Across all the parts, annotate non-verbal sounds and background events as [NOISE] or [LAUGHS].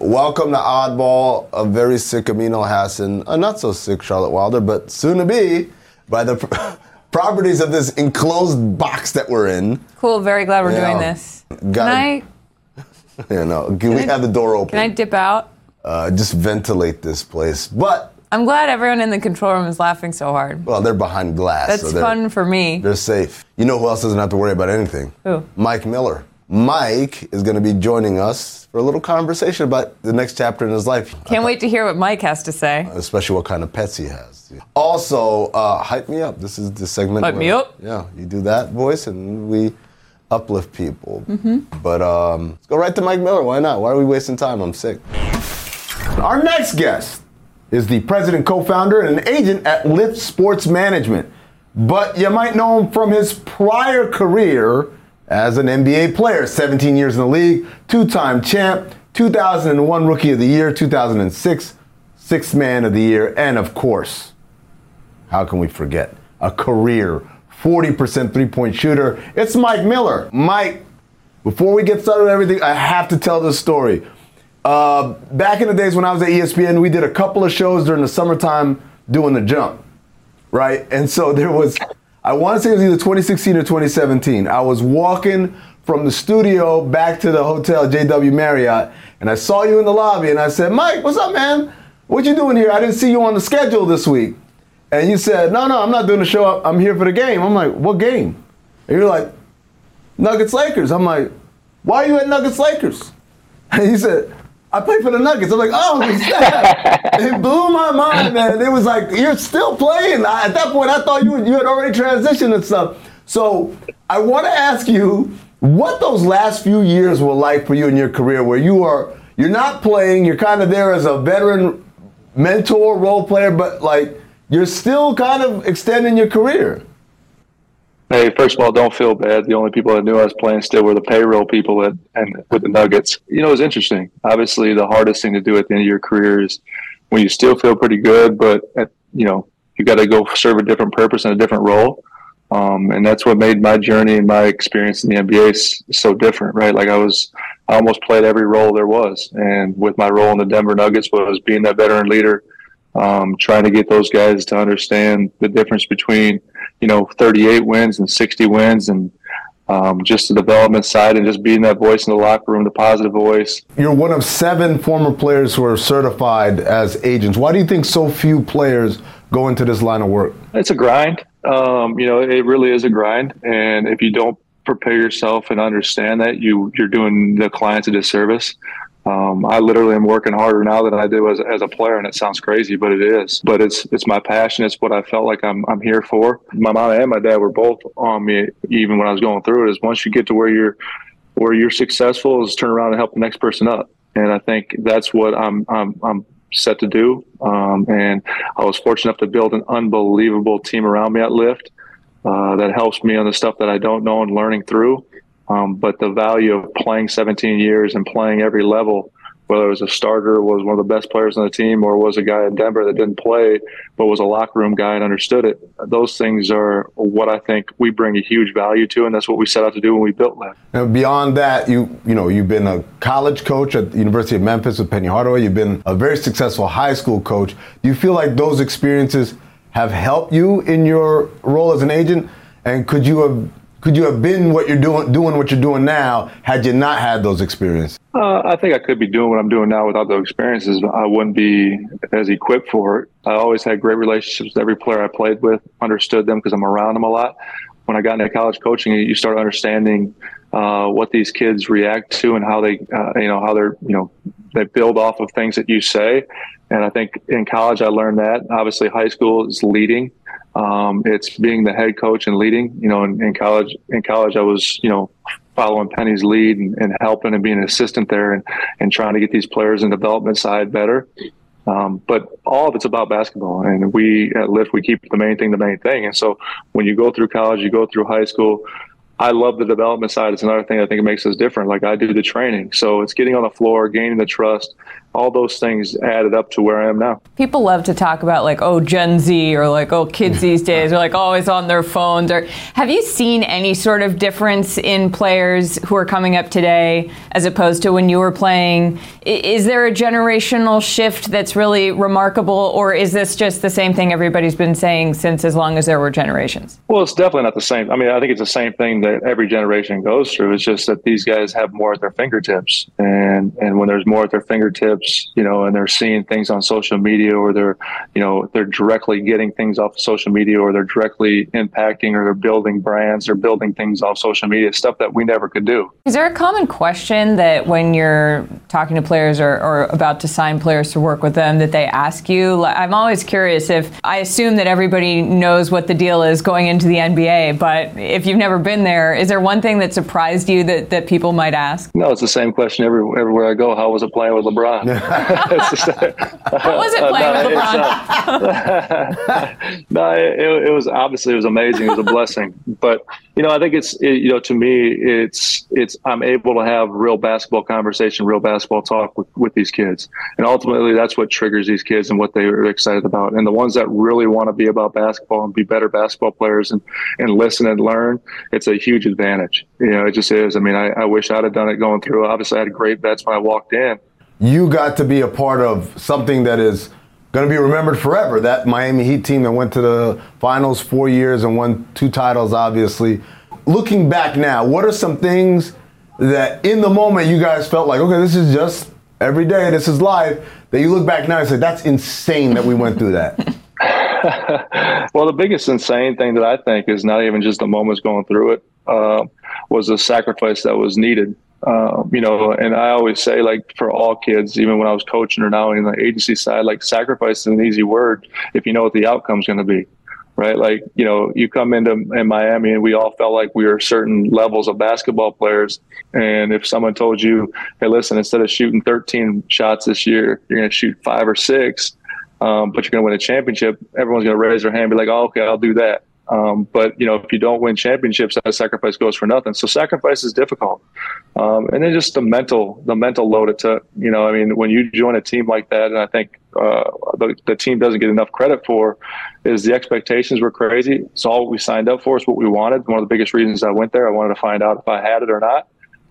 Welcome to Oddball, a very sick Amin Elhassan, a not so sick Charlotte Wilder, but soon to be by the [LAUGHS] properties of this enclosed box that we're in. Cool. Very glad we're Yeah. doing this. Got Can I? [LAUGHS] You know, can we have the door open? Can I dip out? uh, just ventilate this place. But I'm glad everyone in the control room is laughing so hard. well, they're behind glass, That's so they're, fun for me. they're safe. You know who else doesn't have to worry about anything? Who? Mike Miller. Mike is going to be joining us for a little conversation about the next chapter in his life. Can't wait to hear what Mike has to say. especially what kind of pets he has. Also, uh, hype me up. This is the segment. Hype me up? Yeah, you do that voice, and we uplift people. But um, let's go right to Mike Miller. Why not? Why are we wasting time? I'm sick. Our next guest is the president, co-founder, and an agent at LIFT Sports Management. But you might know him from his prior career as an NBA player, 17 years in the league, two-time champ, 2001 Rookie of the Year, 2006 Sixth Man of the Year, and of course, how can we forget a career 40% three-point shooter? It's Mike Miller. Mike, before we get started with everything, I have to tell this story. Uh, back in the days when I was at ESPN, we did a couple of shows during the summertime doing the jump, right? And so there was, I want to say it was either 2016 or 2017. I was walking from the studio back to the hotel, JW Marriott, and I saw you in the lobby, and I said, Mike, what's up, man? What you doing here? I didn't see you on the schedule this week. And you said, no, no, I'm not doing the show. I'm here for the game. I'm like, what game? And you're like, Nuggets Lakers. I'm like, why are you at Nuggets Lakers? [LAUGHS] And he said, I played for the Nuggets. I'm like, oh, [LAUGHS] it blew my mind, man. It was like, you're still playing. I, at that point, I thought you, you had already transitioned and stuff. So I want to ask you what those last few years were like for you in your career where you are, you're not playing, you're kind of there as a veteran mentor, role player, but like you're still kind of extending your career. Hey, first of all, don't feel bad. The only people that knew I was playing still were the payroll people at, and with the Nuggets. You know, it was interesting. Obviously, the hardest thing to do at the end of your career is when you still feel pretty good, but at, you know you got to go serve a different purpose and a different role. Um, and that's what made my journey and my experience in the NBA so different, right? Like I was, I almost played every role there was, and with my role in the Denver Nuggets was being that veteran leader, um, trying to get those guys to understand the difference between, you know, 38 wins and 60 wins, and um, just the development side, and just being that voice in the locker room, the positive voice. You're one of seven former players who are certified as agents. Why do you think so few players go into this line of work? It's a grind. Um, you know, it really is a grind, and if you don't prepare yourself and understand that, you you're doing the clients a disservice. Um, I literally am working harder now than I do as, as a player, and it sounds crazy, but it is. But it's it's my passion. It's what I felt like I'm I'm here for. My mom and my dad were both on me, even when I was going through it. Is once you get to where you're where you're successful, is turn around and help the next person up. And I think that's what I'm I'm I'm set to do. Um, and I was fortunate enough to build an unbelievable team around me at LIFT uh, that helps me on the stuff that I don't know and learning through. Um, but the value of playing 17 years and playing every level, whether it was a starter, was one of the best players on the team, or was a guy in Denver that didn't play but was a locker room guy and understood it. Those things are what I think we bring a huge value to, and that's what we set out to do when we built LIFT. Now, beyond that, you you know you've been a college coach at the University of Memphis with Penny Hardaway. You've been a very successful high school coach. Do you feel like those experiences have helped you in your role as an agent? And could you have could you have been what you're doing doing what you're doing now had you not had those experiences? Uh, I think I could be doing what I'm doing now without those experiences. I wouldn't be as equipped for it. I always had great relationships with every player I played with, understood them because I'm around them a lot. When I got into college coaching, you start understanding uh, what these kids react to and how they, uh, you know, how they're, you know, they build off of things that you say. And I think in college, I learned that. Obviously, high school is leading. Um, it's being the head coach and leading. You know, in, in, college, in college, I was, you know, following Penny's lead and, and, helping and being an assistant there and, and trying to get these players in development side better. Um, but all of it's about basketball, and we at Lift we keep the main thing the main thing. And so when you go through college, you go through high school. I love the development side. It's another thing I think it makes us different. Like I do the training, so it's getting on the floor, gaining the trust, all those things added up to where I am now. People love to talk about like, oh, Gen Z or like, oh, kids these days are like always on their phones. Or have you seen any sort of difference in players who are coming up today as opposed to when you were playing? Is there a generational shift that's really remarkable, or is this just the same thing everybody's been saying since as long as there were generations? Well, it's definitely not the same. I mean, I think it's the same thing that every generation goes through. It's just that these guys have more at their fingertips, and and when there's more at their fingertips you know, and they're seeing things on social media or they're, you know, they're directly getting things off of social media or they're directly impacting or they're building brands or building things off social media, stuff that we never could do. Is there a common question that when you're talking to players or, or about to sign players to work with them that they ask you? I'm always curious if I assume that everybody knows what the deal is going into the NBA, but if you've never been there, is there one thing that surprised you that, that people might ask? No, it's the same question every, everywhere I go. How was it playing with LeBron? [LAUGHS] How [LAUGHS] was it playing no, with uh, LeBron? [LAUGHS] no, it, it, was obviously it was amazing. It was a blessing. But you know, I think it's it, you know to me it's it's I'm able to have real basketball conversation, real basketball talk with, with these kids, and ultimately that's what triggers these kids and what they are excited about. And the ones that really want to be about basketball and be better basketball players and and listen and learn, it's a huge advantage. You know, it just is. I mean, I, I wish I'd have done it going through. Obviously, I had great vets when I walked in you got to be a part of something that is going to be remembered forever. That Miami Heat team that went to the finals four years and won two titles, obviously. Looking back now, what are some things that in the moment you guys felt like, okay, this is just every day, this is life, that you look back now and say, that's insane that we went through that? [LAUGHS] [LAUGHS] well, the biggest insane thing that I think is not even just the moments going through it, uh, was the sacrifice that was needed um, you know, and I always say, like, for all kids, even when I was coaching or now in the agency side, like, sacrifice is an easy word if you know what the outcome's going to be, right? Like, you know, you come into in Miami and we all felt like we were certain levels of basketball players. And if someone told you, hey, listen, instead of shooting 13 shots this year, you're going to shoot five or six, um, but you're going to win a championship, everyone's going to raise their hand and be like, oh, okay, I'll do that. Um, but you know, if you don't win championships, that sacrifice goes for nothing. So sacrifice is difficult, um, and then just the mental, the mental load it took. You know, I mean, when you join a team like that, and I think uh, the, the, team doesn't get enough credit for, is the expectations were crazy. It's all we signed up for. It's what we wanted. One of the biggest reasons I went there, I wanted to find out if I had it or not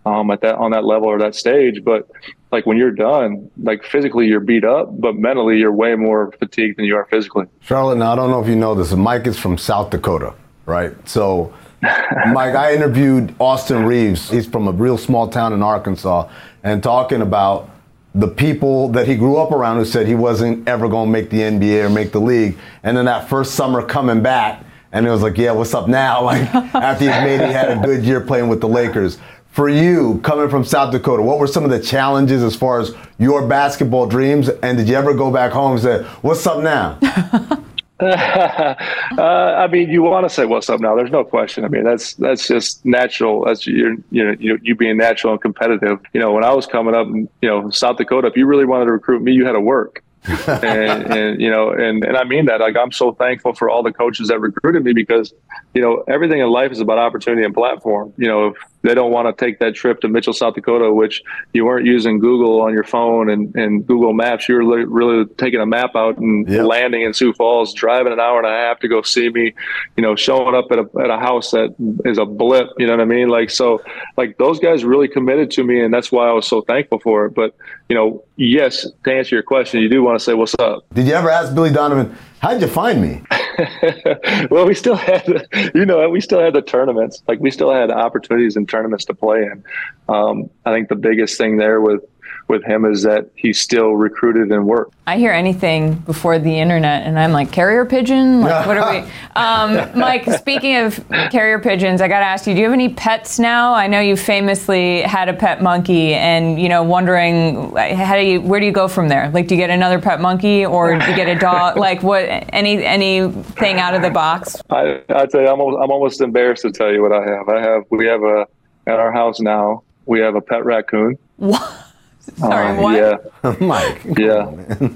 um, at that on that level or that stage. But like when you're done, like physically you're beat up, but mentally you're way more fatigued than you are physically. Charlotte, now I don't know if you know this. Mike is from South Dakota, right? So. [LAUGHS] Mike, I interviewed Austin Reaves. He's from a real small town in Arkansas, and talking about the people that he grew up around who said he wasn't ever going to make the NBA or make the league. And then that first summer coming back, and it was like, yeah, what's up now? [LAUGHS] Like after he made, he had a good year playing with the Lakers for you coming from South Dakota, what were some of the challenges as far as your basketball dreams? And did you ever go back home and say, "What's up now"? [LAUGHS] [LAUGHS] uh, I mean, you want to say what's up now. There's no question. I mean, that's that's just natural. That's you're, you know you, you being natural and competitive. You know, when I was coming up, you know, South Dakota, if you really wanted to recruit me, you had to work. [LAUGHS] and, and, you know, and, and I mean that. Like, I'm so thankful for all the coaches that recruited me because, you know, everything in life is about opportunity and platform. You know, if they don't want to take that trip to Mitchell, South Dakota, which you weren't using Google on your phone and, and Google Maps. You were really taking a map out and yep. landing in Sioux Falls, driving an hour and a half to go see me, you know, showing up at a, at a house that is a blip. You know what I mean? Like, so, like, those guys really committed to me, and that's why I was so thankful for it. But, you know, yes, to answer your question, you do want to say, What's up? Did you ever ask Billy Donovan, How'd you find me? [LAUGHS] well, we still had, you know, we still had the tournaments. Like we still had opportunities and tournaments to play in. Um, I think the biggest thing there with with him is that he's still recruited and worked. I hear anything before the internet, and I'm like, carrier pigeon? Like, [LAUGHS] what are we? Um, Mike, speaking of carrier pigeons, I got to ask you: Do you have any pets now? I know you famously had a pet monkey, and you know, wondering how do you, where do you go from there? Like, do you get another pet monkey, or do you get a dog? [LAUGHS] like, what? Any anything out of the box? I I tell you, I'm almost, I'm almost embarrassed to tell you what I have. I have we have a at our house now. We have a pet raccoon. What? Sorry, what? Yeah, [LAUGHS] Mike. [LAUGHS] yeah,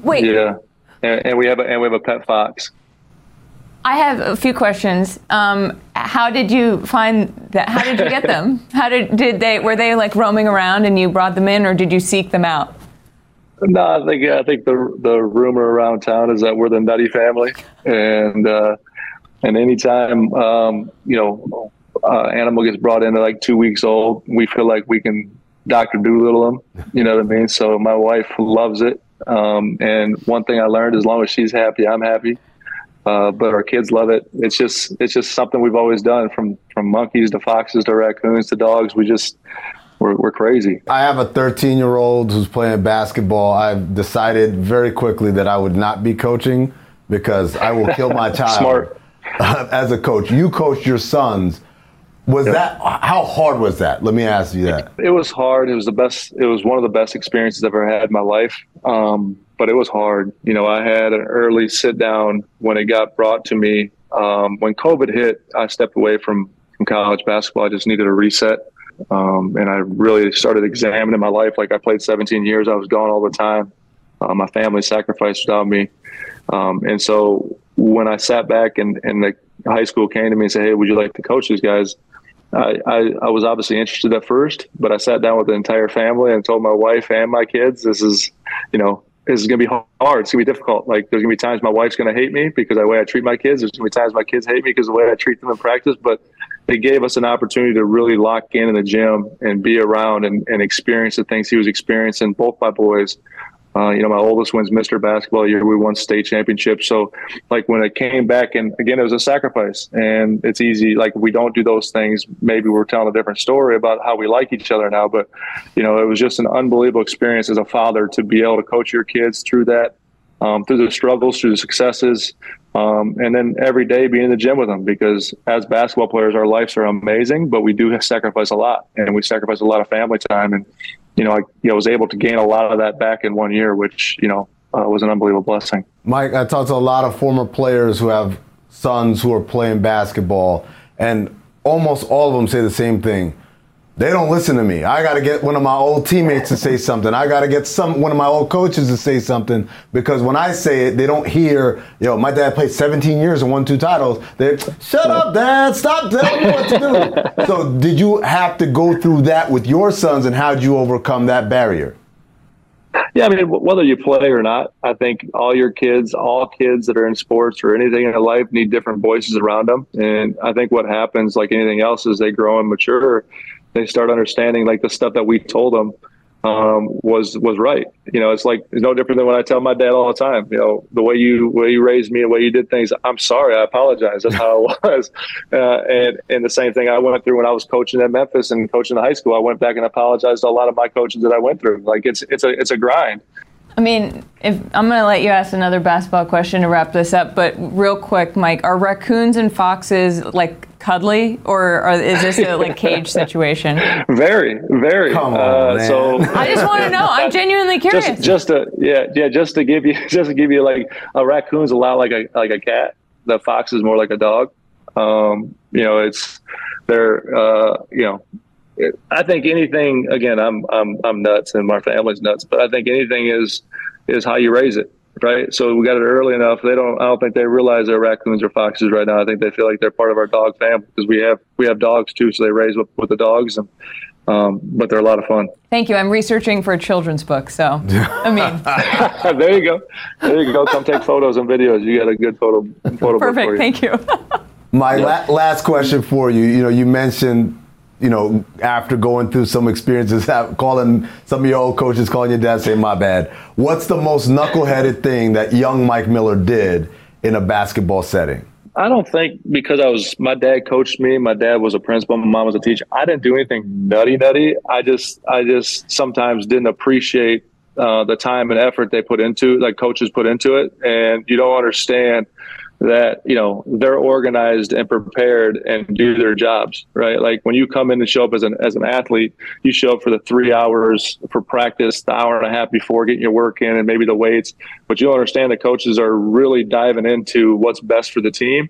Wait, yeah. And, and we have a and we have a pet fox. I have a few questions. Um, how did you find that? How did you get them? [LAUGHS] How did did they were they like roaming around and you brought them in, or did you seek them out? No, I think I think the the rumor around town is that we're the nutty family, and uh, and anytime um, you know uh, animal gets brought in at like two weeks old, we feel like we can Doctor Dolittle them. You know what I mean? So my wife loves it, um, and one thing I learned: as long as she's happy, I'm happy. Uh, but our kids love it. It's just it's just something we've always done from from monkeys to foxes to raccoons to dogs. We just we're, we're crazy. I have a 13 year old who's playing basketball. I've decided very quickly that I would not be coaching because I will kill my [LAUGHS] child Smart. [LAUGHS] as a coach. You coach your sons. Was that how hard was that? Let me ask you that. It was hard. It was the best. It was one of the best experiences I've ever had in my life. Um, but it was hard. You know, I had an early sit down when it got brought to me. Um, when COVID hit, I stepped away from from college basketball. I just needed a reset, um, and I really started examining my life. Like I played 17 years. I was gone all the time. Uh, my family sacrificed without me, um, and so when I sat back and and the high school came to me and said, "Hey, would you like to coach these guys?" I, I, I was obviously interested at first, but I sat down with the entire family and told my wife and my kids, this is, you know, this is going to be hard. It's going to be difficult. Like there's going to be times my wife's going to hate me because of the way I treat my kids. There's going to be times my kids hate me because of the way I treat them in practice. But it gave us an opportunity to really lock in in the gym and be around and, and experience the things he was experiencing. Both my boys. Uh, you know, my oldest wins Mr. Basketball year. We won state championship. So, like when it came back, and again, it was a sacrifice. And it's easy. Like if we don't do those things, maybe we're telling a different story about how we like each other now. But you know, it was just an unbelievable experience as a father to be able to coach your kids through that, um, through the struggles, through the successes, um, and then every day being in the gym with them. Because as basketball players, our lives are amazing, but we do sacrifice a lot, and we sacrifice a lot of family time and you know, I you know, was able to gain a lot of that back in one year, which you know uh, was an unbelievable blessing. Mike, I talked to a lot of former players who have sons who are playing basketball, and almost all of them say the same thing. They don't listen to me. I got to get one of my old teammates to say something. I got to get some one of my old coaches to say something because when I say it, they don't hear. Yo, my dad played 17 years and won two titles. They shut up, dad. Stop telling me what to do. [LAUGHS] so, did you have to go through that with your sons, and how did you overcome that barrier? Yeah, I mean, whether you play or not, I think all your kids, all kids that are in sports or anything in their life, need different voices around them. And I think what happens, like anything else, is they grow and mature they start understanding like the stuff that we told them um, was was right. You know, it's like it's no different than when I tell my dad all the time. You know, the way you way you raised me, the way you did things. I'm sorry. I apologize. That's how it [LAUGHS] was. Uh, and and the same thing I went through when I was coaching at Memphis and coaching the high school. I went back and apologized to a lot of my coaches that I went through. Like it's it's a it's a grind. I mean, if I'm going to let you ask another basketball question to wrap this up, but real quick, Mike, are raccoons and foxes like cuddly, or, or is this a like cage [LAUGHS] situation? Very, very. Come on, uh, man. So [LAUGHS] I just want to know. I'm [LAUGHS] genuinely curious. just just to yeah yeah just to give you just to give you like a raccoon's a lot like a like a cat. The fox is more like a dog. Um, you know, it's they're uh, you know. it- I think anything. Again, I'm I'm I'm nuts, and my family's nuts. But I think anything is is how you raise it, right? So we got it early enough. They don't. I don't think they realize they're raccoons or foxes right now. I think they feel like they're part of our dog family because we have we have dogs too. So they raise with, with the dogs, and um, but they're a lot of fun. Thank you. I'm researching for a children's book, so I mean, [LAUGHS] [LAUGHS] there you go. There you go. Come take photos and videos. You got a good photo photo book for perfect. you. Thank you. My la- last question for you. You know, you mentioned, you know, after going through some experiences, calling some of your old coaches, calling your dad, saying, "My bad." What's the most knuckleheaded thing that young Mike Miller did in a basketball setting? I don't think because I was my dad coached me, my dad was a principal, my mom was a teacher. I didn't do anything nutty nutty. I just I just sometimes didn't appreciate uh, the time and effort they put into like coaches put into it, and you don't understand that you know they're organized and prepared and do their jobs right? Like when you come in and show up as an as an athlete you show up for the three hours for practice the hour and a half before getting your work in and maybe the weights but you'll understand the coaches are really diving into what's best for the team.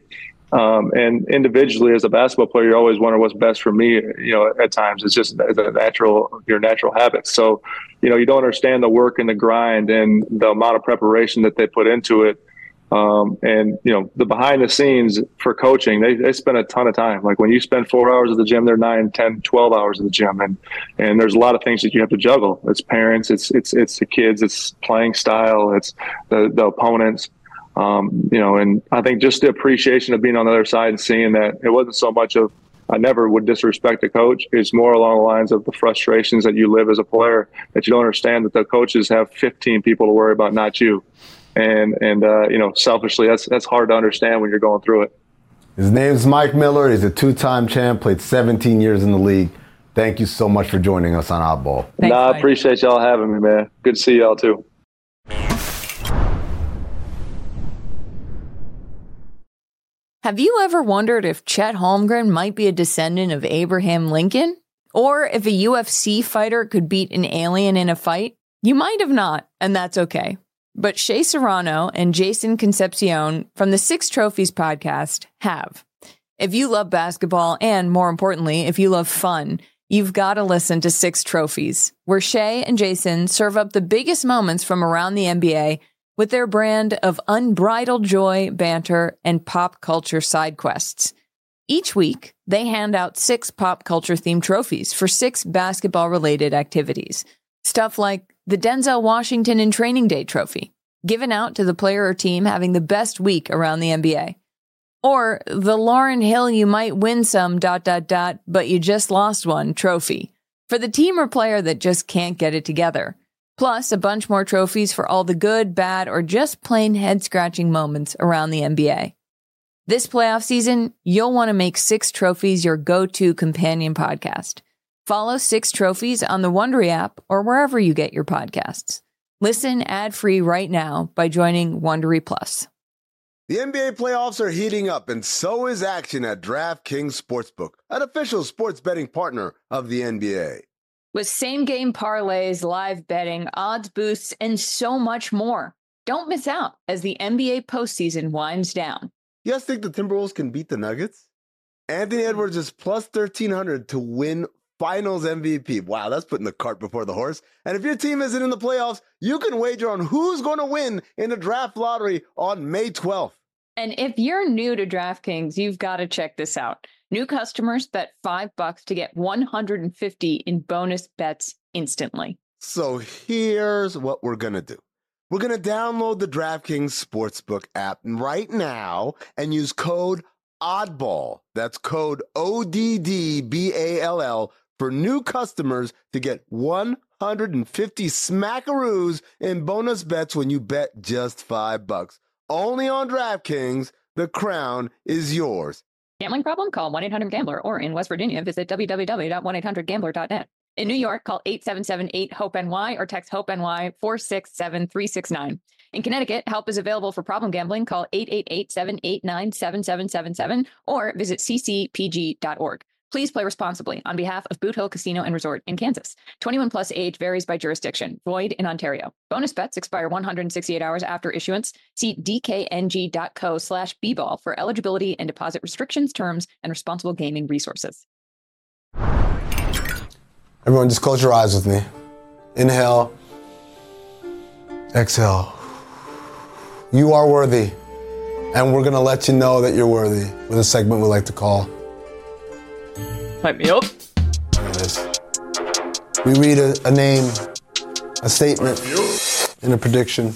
Um, and individually as a basketball player you always wonder what's best for me you know at times. It's just it's a natural your natural habits. So you know you don't understand the work and the grind and the amount of preparation that they put into it um, and you know the behind the scenes for coaching they, they spend a ton of time. Like when you spend four hours at the gym they're nine 10 12 hours at the gym. And and there's a lot of things that you have to juggle. It's parents it's it's it's the kids it's playing style it's the, the opponents. Um, you know and i think just the appreciation of being on the other side and seeing that it wasn't so much of I never would disrespect a coach. It's more along the lines of the frustrations that you live as a player that you don't understand that the coaches have 15 people to worry about, not you and and uh, you know selfishly that's that's hard to understand when you're going through it. His name's Mike Miller. He's a two-time champ. Played 17 years in the league. Thank you so much for joining us on Oddball. Thanks, nah, I appreciate y'all having me, man. Good to see y'all too. Have you ever wondered if Chet Holmgren might be a descendant of Abraham Lincoln? Or if a UFC fighter could beat an alien in a fight? You might have not, and that's okay. But Shea Serrano and Jason Concepcion from the Six Trophies podcast have. If you love basketball and, more importantly, if you love fun, you've got to listen to Six Trophies, where Shea and Jason serve up the biggest moments from around the NBA with their brand of unbridled joy, banter, and pop culture side quests. Each week, they hand out six pop culture themed trophies for six basketball related activities. Stuff like the Denzel Washington in Training Day trophy, given out to the player or team having the best week around the NBA. Or the Lauryn Hill you might win some dot dot dot, but you just lost one trophy for the team or player that just can't get it together. Plus, a bunch more trophies for all the good, bad, or just plain head scratching moments around the NBA. This playoff season, you'll want to make Six Trophies your go to companion podcast. Follow Six Trophies on the Wondery app or wherever you get your podcasts. Listen ad-free right now by joining Wondery Plus. The NBA playoffs are heating up, and so is action at DraftKings Sportsbook, an official sports betting partner of the NBA. With same-game parlays, live betting, odds boosts, and so much more. Don't miss out as the NBA postseason winds down. You guys think the Timberwolves can beat the Nuggets? Anthony Edwards is plus 1300 to win finals MVP. Wow, that's putting the cart before the horse. And if your team isn't in the playoffs, you can wager on who's going to win in the draft lottery on May 12th. And if you're new to DraftKings, you've got to check this out. New customers bet 5 bucks to get 150 in bonus bets instantly. So here's what we're going to do. We're going to download the DraftKings Sportsbook app right now and use code ODDBALL. That's code O D D B A L L for new customers to get 150 smackaroos in bonus bets when you bet just five bucks. Only on DraftKings, the crown is yours. Gambling problem? Call 1 800 Gambler or in West Virginia, visit www.1800Gambler.net. In New York, call 877 HOPE NY or text HOPE NY 467 369. In Connecticut, help is available for problem gambling. Call 888 789 7777 or visit ccpg.org. Please play responsibly on behalf of Boot Hill Casino and Resort in Kansas. 21 plus age varies by jurisdiction. Void in Ontario. Bonus bets expire 168 hours after issuance. See dkng.co slash bball for eligibility and deposit restrictions, terms, and responsible gaming resources. Everyone, just close your eyes with me. Inhale. Exhale. You are worthy. And we're going to let you know that you're worthy with a segment we like to call Hype me up. We read a, a name, a statement, and a prediction.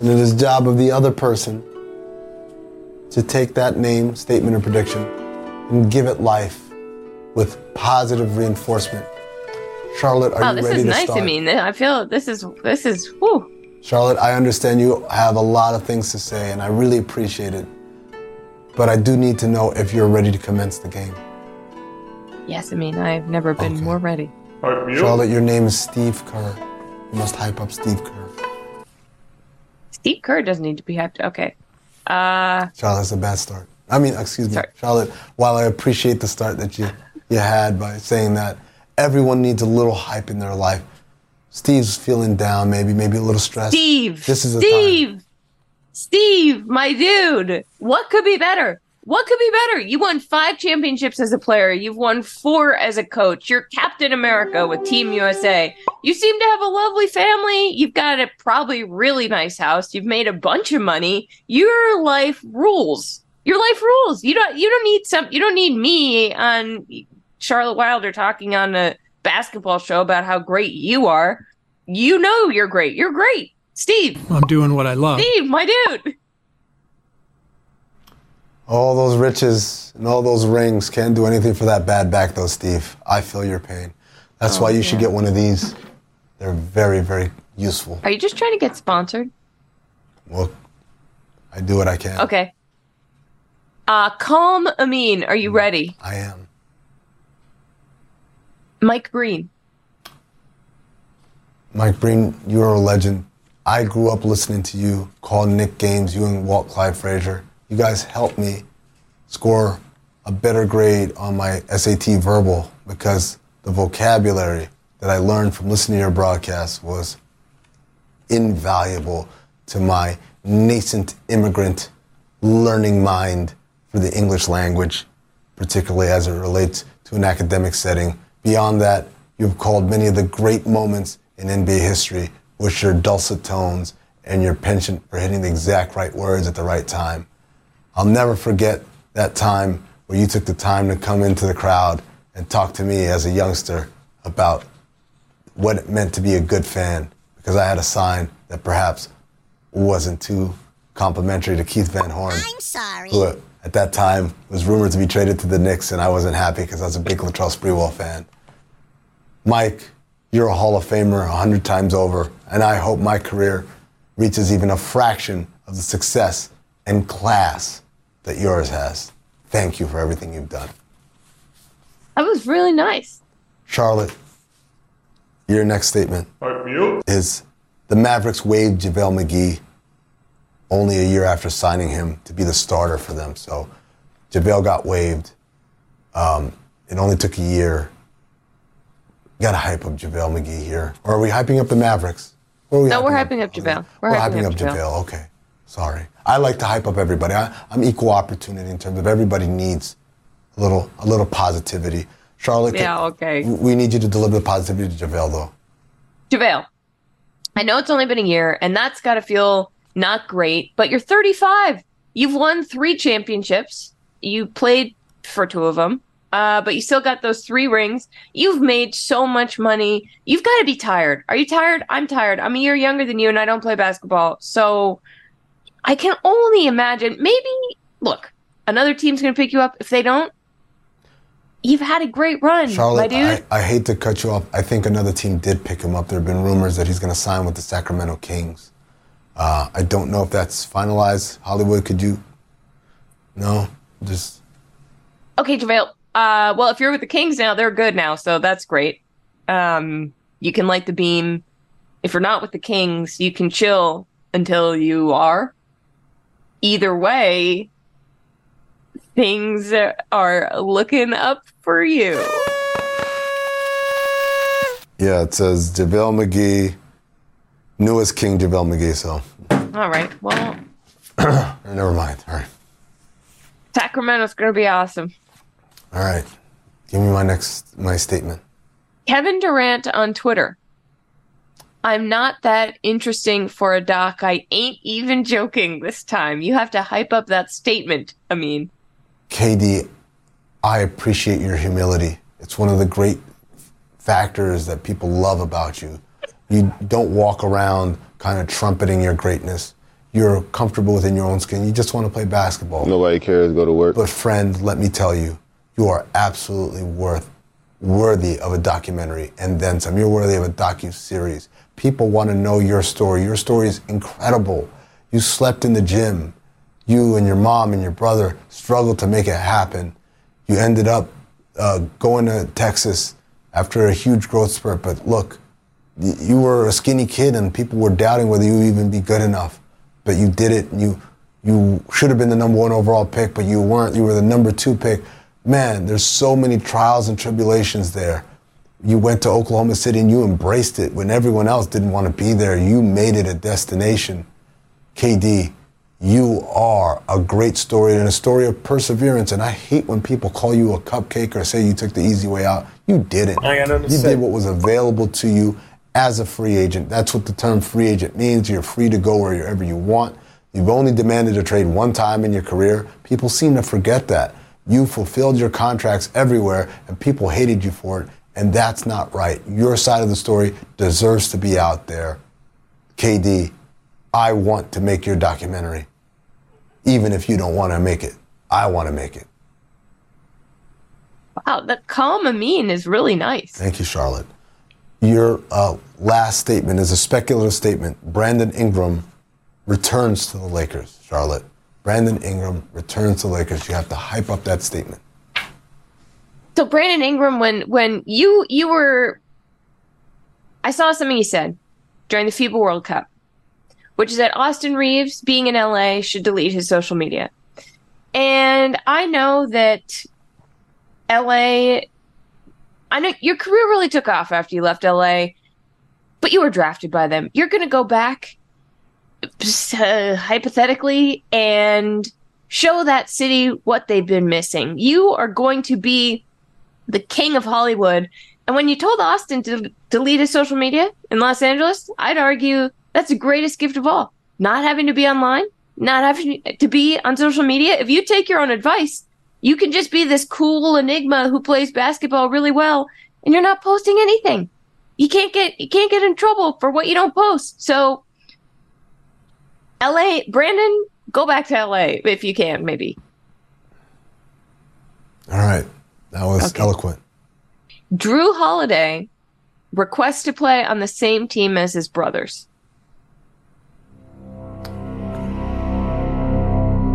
And it is job of the other person to take that name, statement, or prediction and give it life with positive reinforcement. Charlotte, are wow, you ready is to nice start? to me. I mean I feel this is this is whoo. Charlotte, I understand you have a lot of things to say, and I really appreciate it. but I do need to know if you're ready to commence the game. Yes, I mean, I've never been Okay. more ready. Charlotte, your name is Steve Kerr. You must hype up Steve Kerr. Steve Kerr doesn't need to be hyped. Okay. Uh, Charlotte, that's a bad start. I mean, excuse me, Sorry. Charlotte. While I appreciate the start that you you had by saying that everyone needs a little hype in their life, Steve's feeling down, maybe maybe a little stressed. Steve. This is the time. Steve. Steve, my dude. What could be better? What could be better? You won five championships as a player. You've won four as a coach. You're Captain America with Team USA. You seem to have a lovely family. You've got a probably really nice house. You've made a bunch of money. Your life rules. Your life rules. You don't. You don't need some. You don't need me on Charlotte Wilder talking on a basketball show about how great you are. You know you're great. You're great, Steve. I'm doing what I love. Steve, my dude. All those riches and all those rings can't do anything for that bad back, though, Steve. I feel your pain. That's Oh, why you should get one of these. They're very, very useful. Are you just trying to get sponsored? Well, I do what I can. Okay. Uh, Calm Amin, are you ready? I am. Mike Breen. Mike Breen, you are a legend. I grew up listening to you, call Knick Games, you and Walt Clyde Frazier. You guys helped me score a better grade on my SAT verbal because the vocabulary that I learned from listening to your broadcast was invaluable to my nascent immigrant learning mind for the English language, particularly as it relates to an academic setting. Beyond that, you've called many of the great moments in NBA history with your dulcet tones and your penchant for hitting the exact right words at the right time. I'll never forget that time where you took the time to come into the crowd and talk to me as a youngster about what it meant to be a good fan because I had a sign that perhaps wasn't too complimentary to Keith Van Horn. I'm sorry. Who at that time was rumored to be traded to the Knicks, and I wasn't happy because I was a big Latrell Sprewell fan. Mike, you're a Hall of Famer a hundred times over, and I hope my career reaches even a fraction of the success and class that yours has. Thank you for everything you've done. That was really nice. Charlotte, your next statement is the Mavericks waived JaVale McGee only a year after signing him to be the starter for them. So JaVale got waived. Um, it only took a year. Got to hype up JaVale McGee here. Or are we hyping up the Mavericks? Or are we No, we're hyping up JaVale. We're, We're hyping, hyping up up JaVale. JaVale. Okay. Sorry. I like to hype up everybody. I, I'm equal opportunity in terms of everybody needs a little a little positivity. Charlotte, Yeah, okay. we need you to deliver the positivity to JaVale, though. JaVale, I know it's only been a year, and that's got to feel not great, but you're 35. You've won three championships. You played for two of them, uh, but you still got those three rings. You've made so much money. You've got to be tired. Are you tired? I'm tired. I'm a year younger than you, and I don't play basketball. So I can only imagine. Maybe, look, another team's going to pick you up. If they don't, you've had a great run, my dude. I, I hate to cut you off. I think another team did pick him up. There have been rumors that he's going to sign with the Sacramento Kings. Uh, I don't know if that's finalized. Hollywood, could you? No, just Okay, JaVale. Uh, well, if you're with the Kings now, they're good now, so that's great. Um, you can light the beam. If you're not with the Kings, you can chill until you are. Either way, things are looking up for you. yeah. It says JaVale McGee, newest King JaVale McGee. So All right. Well, [CLEARS THROAT] never mind. All right, Sacramento's going to be awesome. all right. Give me my next my statement. Kevin Durant on Twitter. I'm not that interesting for a doc. I ain't even [LAUGHS] joking this time. You have to hype up that statement. I mean, KD, I appreciate your humility. It's one of the great factors that people love about you. You don't walk around kind of trumpeting your greatness. You're comfortable within your own skin. You just want to play basketball. Nobody cares. Go to work. But friend, let me tell you, you are absolutely worth worthy of a documentary and then some. You're worthy of a docu series. People want to know your story. Your story is incredible. You slept in the gym. you and your mom and your brother struggled to make it happen. You ended up uh, going to Texas after a huge growth spurt. But look, you were a skinny kid, and people were doubting whether you would even be good enough. But you did it. You you should have been the number one overall pick, but you weren't. You were the number two pick. Man, there's so many trials and tribulations there. You went to Oklahoma City and you embraced it when everyone else didn't want to be there. You made it a destination. KD, you are a great story and a story of perseverance. And I hate when people call you a cupcake or say you took the easy way out. You didn't. I got nothing to you did what was available to you as a free agent. That's what the term free agent means. You're free to go wherever you want. You've only demanded a trade one time in your career. People seem to forget that. You fulfilled your contracts everywhere, and people hated you for it, and that's not right. Your side of the story deserves to be out there. KD, I want to make your documentary, even if you don't want to make it. I want to make it. Wow, that calm Amin is really nice. Thank you, Charlotte. Your uh, last statement is a speculative statement. Brandon Ingram returns to the Lakers, Charlotte. Brandon Ingram returns to the Lakers. You have to hype up that statement. So Brandon Ingram, when when you you were, I saw something you said during the FIBA World Cup, which is that Austin Reaves, being in LA, should delete his social media. And I know that LA, I know your career really took off after you left LA, but you were drafted by them. You're going to go back, uh, hypothetically, and show that city what they've been missing. You are going to be the king of Hollywood. And when you told Austin to delete his social media in Los Angeles, I'd argue that's the greatest gift of all. Not having to be online, not having to be on social media. If you take your own advice, you can just be this cool enigma who plays basketball really well and you're not posting anything. You can't get you can't get in trouble for what you don't post. So LA, Brandon, go back to LA if you can, maybe. All right. That was Okay. eloquent. Jrue Holiday requests to play on the same team as his brothers.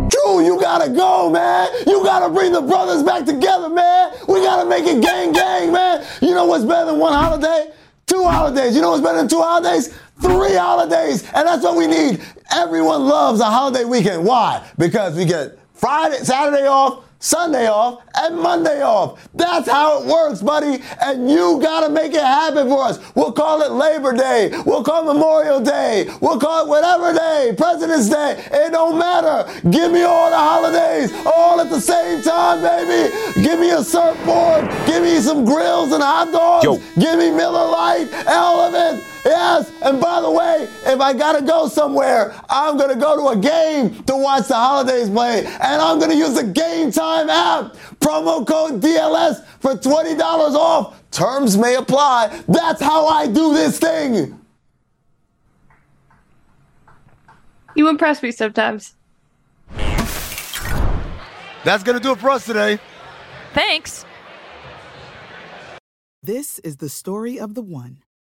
Drew, you gotta go, man. You gotta bring the brothers back together, man. We gotta make it gang gang, man. You know what's better than one holiday? Two holidays. You know what's better than two holidays? Three holidays. And that's what we need. Everyone loves a holiday weekend. Why? Because we get Friday, Saturday off, Sunday off, and Monday off. That's how it works, buddy. And you gotta make it happen for us. We'll call it Labor Day. We'll call it Memorial Day. We'll call it whatever day. President's Day. It don't matter. Give me all the holidays all at the same time, baby. Give me a surfboard. Give me some grills and hot dogs. Yo. Give me Miller Lite, Element. Yes. And by the way, if I gotta go somewhere, I'm gonna go to a game to watch the holidays play. And I'm gonna use the Game Time app. Promo code DLS for $20 off. Terms may apply. That's how I do this thing. You impress me sometimes. That's gonna do it for us today. Thanks. This is the story of the one.